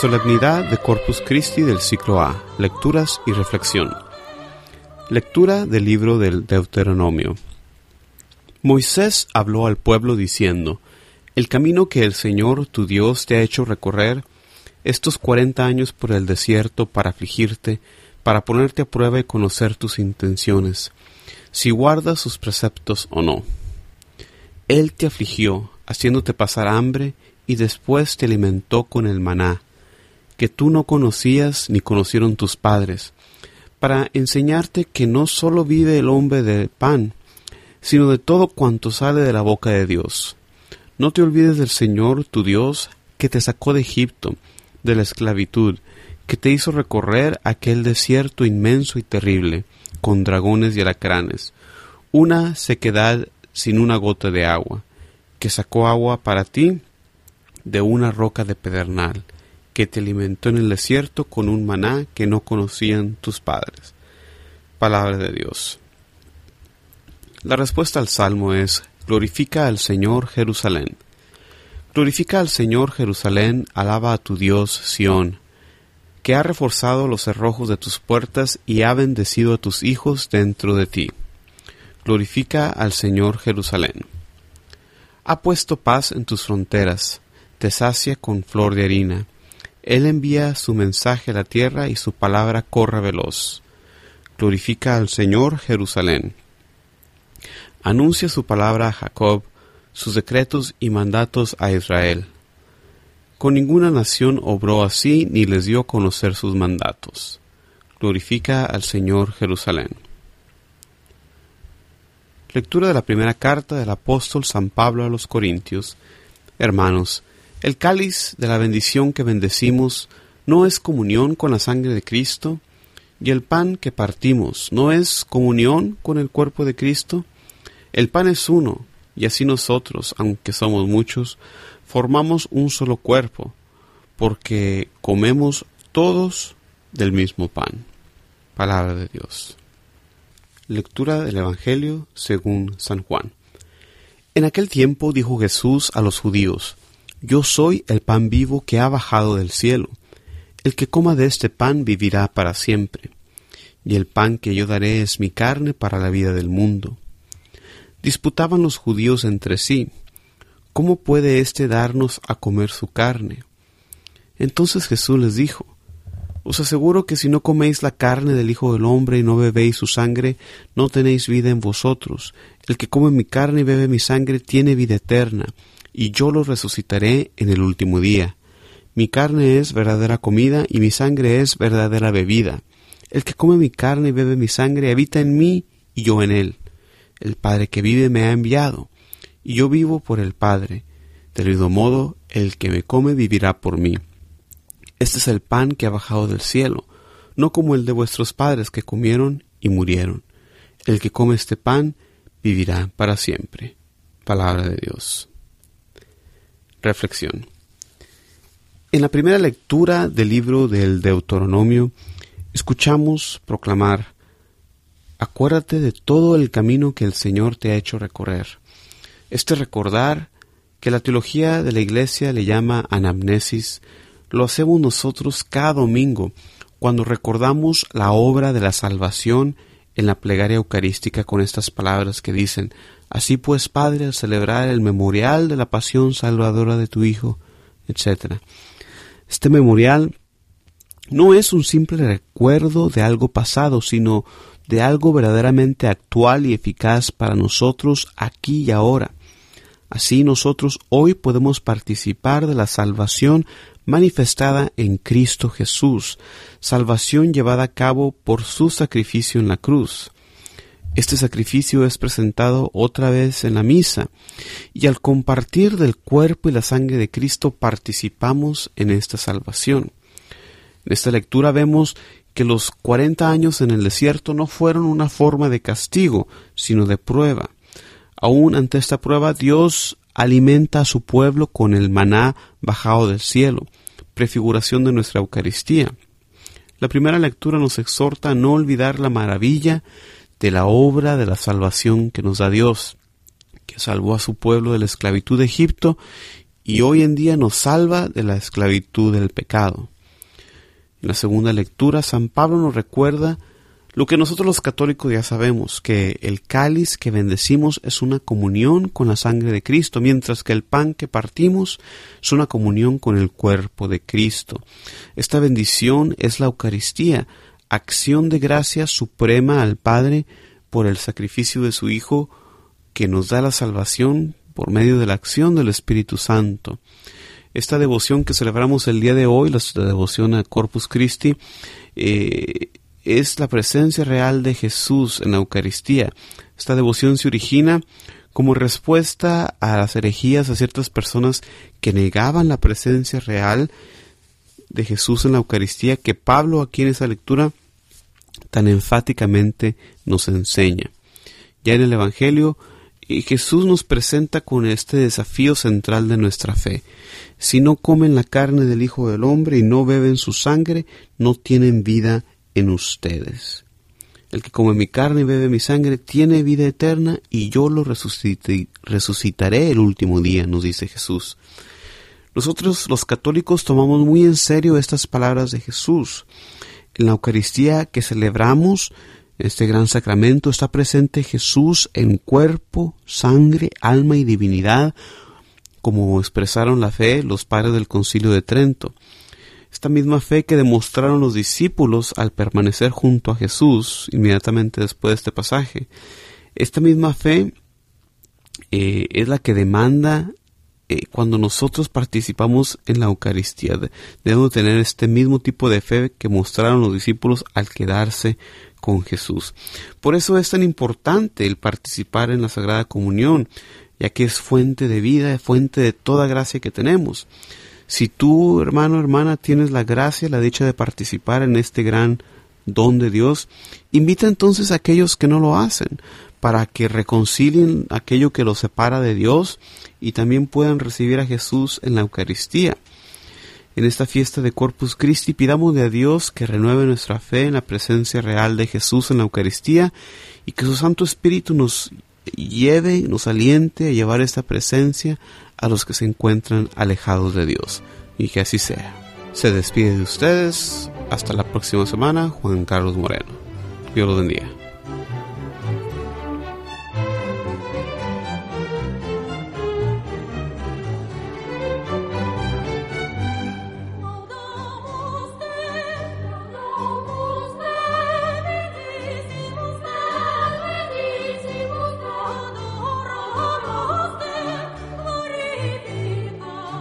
Solemnidad de Corpus Christi del ciclo A. Lecturas y reflexión. Lectura del libro del Deuteronomio. Moisés habló al pueblo diciendo, El camino que el Señor tu Dios te ha hecho recorrer estos cuarenta años por el desierto para afligirte, para ponerte a prueba y conocer tus intenciones, si guardas sus preceptos o no. Él te afligió, haciéndote pasar hambre, y después te alimentó con el maná, que tú no conocías ni conocieron tus padres, para enseñarte que no sólo vive el hombre del pan, sino de todo cuanto sale de la boca de Dios. No te olvides del Señor tu Dios, que te sacó de Egipto, de la esclavitud, que te hizo recorrer aquel desierto inmenso y terrible, con dragones y alacranes, una sequedad sin una gota de agua, que sacó agua para ti de una roca de pedernal, que te alimentó en el desierto con un maná que no conocían tus padres. Palabra de Dios. La respuesta al salmo es Glorifica al Señor Jerusalén. Glorifica al Señor Jerusalén, alaba a tu Dios Sión, que ha reforzado los cerrojos de tus puertas y ha bendecido a tus hijos dentro de ti. Glorifica al Señor Jerusalén. Ha puesto paz en tus fronteras, te sacia con flor de harina. Él envía su mensaje a la tierra y su palabra corre veloz. Glorifica al Señor Jerusalén. Anuncia su palabra a Jacob, sus decretos y mandatos a Israel. Con ninguna nación obró así ni les dio conocer sus mandatos. Glorifica al Señor Jerusalén. Lectura de la primera carta del apóstol San Pablo a los Corintios. Hermanos, el cáliz de la bendición que bendecimos no es comunión con la sangre de Cristo, y el pan que partimos no es comunión con el cuerpo de Cristo. El pan es uno, y así nosotros, aunque somos muchos, formamos un solo cuerpo, porque comemos todos del mismo pan. Palabra de Dios. Lectura del Evangelio según San Juan. En aquel tiempo dijo Jesús a los judíos, Yo soy el pan vivo que ha bajado del cielo. El que coma de este pan vivirá para siempre. Y el pan que yo daré es mi carne para la vida del mundo. Disputaban los judíos entre sí, ¿cómo puede éste darnos a comer su carne? Entonces Jesús les dijo, Os aseguro que si no coméis la carne del Hijo del Hombre y no bebéis su sangre, no tenéis vida en vosotros. El que come mi carne y bebe mi sangre tiene vida eterna, y yo lo resucitaré en el último día. Mi carne es verdadera comida y mi sangre es verdadera bebida. El que come mi carne y bebe mi sangre habita en mí y yo en él. El Padre que vive me ha enviado y yo vivo por el Padre. Del mismo modo, el que me come vivirá por mí. Este es el pan que ha bajado del cielo, no como el de vuestros padres que comieron y murieron. El que come este pan vivirá para siempre. Palabra de Dios. Reflexión. En la primera lectura del libro del Deuteronomio, escuchamos proclamar, Acuérdate de todo el camino que el Señor te ha hecho recorrer este recordar que la teología de la Iglesia le llama anamnesis, lo hacemos nosotros cada domingo cuando recordamos la obra de la salvación en la plegaria eucarística con estas palabras que dicen, Así pues, Padre, al celebrar el memorial de la pasión salvadora de tu Hijo, etc. Este memorial no es un simple recuerdo de algo pasado, sino de algo verdaderamente actual y eficaz para nosotros aquí y ahora. Así nosotros hoy podemos participar de la salvación manifestada en Cristo Jesús, salvación llevada a cabo por su sacrificio en la cruz. Este sacrificio es presentado otra vez en la misa, y al compartir del cuerpo y la sangre de Cristo participamos en esta salvación. En esta lectura vemos que los cuarenta años en el desierto no fueron una forma de castigo, sino de prueba. Aún ante esta prueba, Dios alimenta a su pueblo con el maná bajado del cielo, prefiguración de nuestra Eucaristía. La primera lectura nos exhorta a no olvidar la maravilla de la obra de la salvación que nos da Dios, que salvó a su pueblo de la esclavitud de Egipto y hoy en día nos salva de la esclavitud del pecado. En la segunda lectura, San Pablo nos recuerda lo que nosotros los católicos ya sabemos, que el cáliz que bendecimos es una comunión con la sangre de Cristo, mientras que el pan que partimos es una comunión con el cuerpo de Cristo. Esta bendición es la Eucaristía, acción de gracia suprema al Padre por el sacrificio de su Hijo que nos da la salvación por medio de la acción del Espíritu Santo. Esta devoción que celebramos el día de hoy, la devoción a Corpus Christi, eh, es la presencia real de Jesús en la Eucaristía. Esta devoción se origina como respuesta a las herejías a ciertas personas que negaban la presencia real de Jesús en la Eucaristía que Pablo aquí en esa lectura tan enfáticamente nos enseña. Ya en el Evangelio Jesús nos presenta con este desafío central de nuestra fe. Si no comen la carne del Hijo del Hombre y no beben su sangre, no tienen vida en ustedes. El que come mi carne y bebe mi sangre tiene vida eterna y yo lo resucitaré el último día, nos dice Jesús. Nosotros los católicos tomamos muy en serio estas palabras de Jesús. En la Eucaristía que celebramos, este gran sacramento, está presente Jesús en cuerpo, sangre, alma y divinidad, como expresaron la fe los padres del concilio de Trento esta misma fe que demostraron los discípulos al permanecer junto a Jesús inmediatamente después de este pasaje. Esta misma fe eh, es la que demanda eh, cuando nosotros participamos en la Eucaristía. Debemos tener este mismo tipo de fe que mostraron los discípulos al quedarse con Jesús. Por eso es tan importante el participar en la Sagrada Comunión, ya que es fuente de vida, fuente de toda gracia que tenemos. Si tú, hermano, hermana, tienes la gracia, la dicha de participar en este gran don de Dios, invita entonces a aquellos que no lo hacen, para que reconcilien aquello que los separa de Dios y también puedan recibir a Jesús en la Eucaristía. En esta fiesta de Corpus Christi pidamos de a Dios que renueve nuestra fe en la presencia real de Jesús en la Eucaristía y que su Santo Espíritu nos lleve, nos aliente a llevar esta presencia a los que se encuentran alejados de Dios. Y que así sea. Se despide de ustedes. Hasta la próxima semana, Juan Carlos Moreno. Dios los bendiga.